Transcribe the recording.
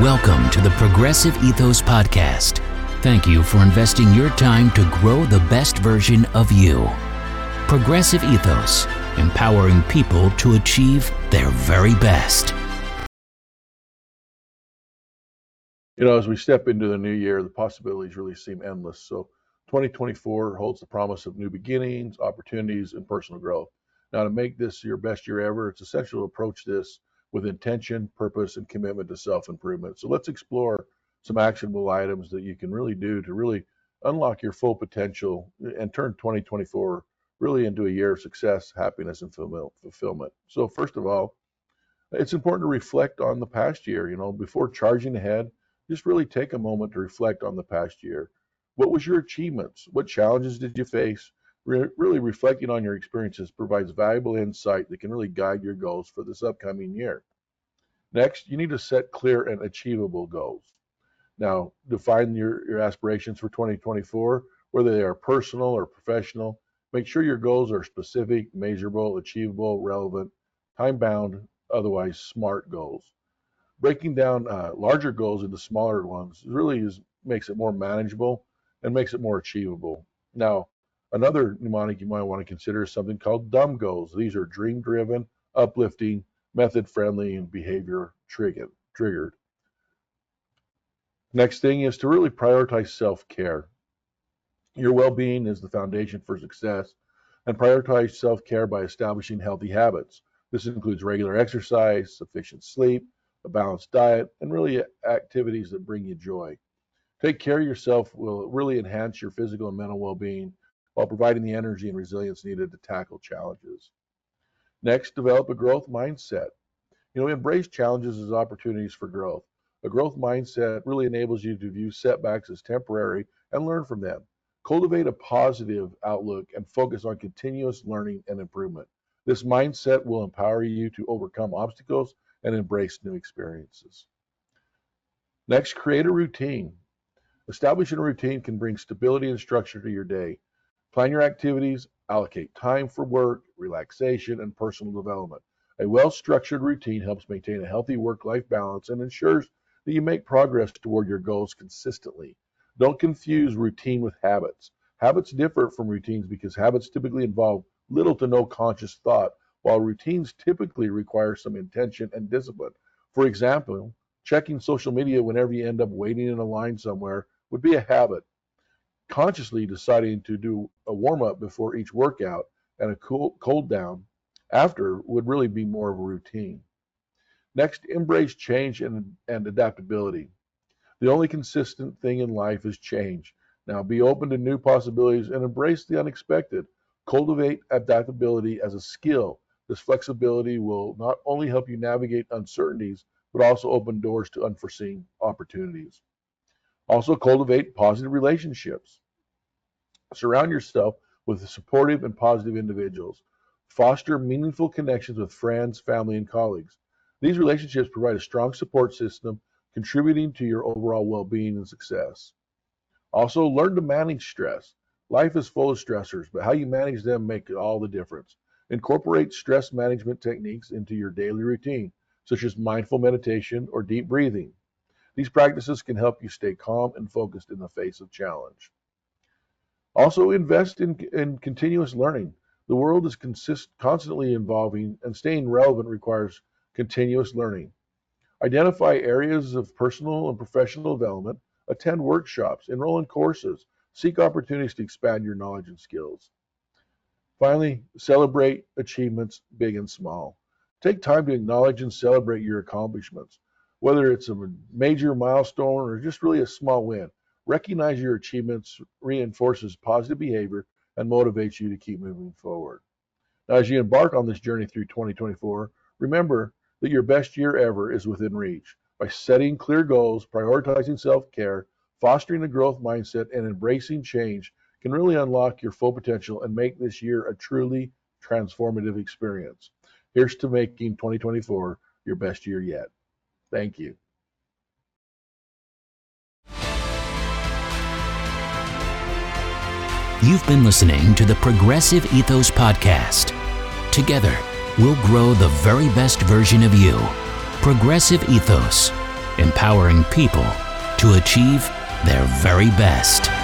Welcome to the Progressive Ethos Podcast. Thank you for investing your time to grow the best version of you. Progressive Ethos, empowering people to achieve their very best. You know, as we step into the new year, the possibilities really seem endless. So 2024 holds the promise of new beginnings, opportunities, and personal growth. Now, to make this your best year ever, it's essential to approach this with intention, purpose, and commitment to self improvement. So let's explore some actionable items that you can really do to really unlock your full potential and turn 2024 really into a year of success, happiness, and fulfillment. So, first of all, it's important to reflect on the past year. You know, before charging ahead, just really take a moment to reflect on the past year. What was your achievements? What challenges did you face? Re- really reflecting on your experiences provides valuable insight that can really guide your goals for this upcoming year. Next, you need to set clear and achievable goals. Now, define your, your aspirations for 2024, whether they are personal or professional. Make sure your goals are specific, measurable, achievable, relevant, time bound, otherwise smart goals. Breaking down uh, larger goals into smaller ones really is, makes it more manageable and makes it more achievable. Now, Another mnemonic you might want to consider is something called dumb goals. These are dream driven, uplifting, method friendly, and behavior triggered. Next thing is to really prioritize self care. Your well being is the foundation for success, and prioritize self care by establishing healthy habits. This includes regular exercise, sufficient sleep, a balanced diet, and really activities that bring you joy. Take care of yourself will really enhance your physical and mental well being while providing the energy and resilience needed to tackle challenges. Next, develop a growth mindset. You know, embrace challenges as opportunities for growth. A growth mindset really enables you to view setbacks as temporary and learn from them. Cultivate a positive outlook and focus on continuous learning and improvement. This mindset will empower you to overcome obstacles and embrace new experiences. Next, create a routine. Establishing a routine can bring stability and structure to your day. Plan your activities, allocate time for work, relaxation, and personal development. A well structured routine helps maintain a healthy work life balance and ensures that you make progress toward your goals consistently. Don't confuse routine with habits. Habits differ from routines because habits typically involve little to no conscious thought, while routines typically require some intention and discipline. For example, checking social media whenever you end up waiting in a line somewhere would be a habit consciously deciding to do a warm up before each workout and a cool, cold down after would really be more of a routine. Next, embrace change and, and adaptability. The only consistent thing in life is change. Now, be open to new possibilities and embrace the unexpected. Cultivate adaptability as a skill. This flexibility will not only help you navigate uncertainties, but also open doors to unforeseen opportunities. Also, cultivate positive relationships. Surround yourself with supportive and positive individuals. Foster meaningful connections with friends, family, and colleagues. These relationships provide a strong support system, contributing to your overall well being and success. Also, learn to manage stress. Life is full of stressors, but how you manage them make all the difference. Incorporate stress management techniques into your daily routine, such as mindful meditation or deep breathing. These practices can help you stay calm and focused in the face of challenge. Also, invest in, in continuous learning. The world is consist, constantly evolving, and staying relevant requires continuous learning. Identify areas of personal and professional development, attend workshops, enroll in courses, seek opportunities to expand your knowledge and skills. Finally, celebrate achievements big and small. Take time to acknowledge and celebrate your accomplishments whether it's a major milestone or just really a small win. Recognize your achievements reinforces positive behavior and motivates you to keep moving forward. Now, as you embark on this journey through 2024, remember that your best year ever is within reach. By setting clear goals, prioritizing self care, fostering a growth mindset, and embracing change, can really unlock your full potential and make this year a truly transformative experience. Here's to making 2024 your best year yet. Thank you. You've been listening to the Progressive Ethos Podcast. Together, we'll grow the very best version of you. Progressive Ethos, empowering people to achieve their very best.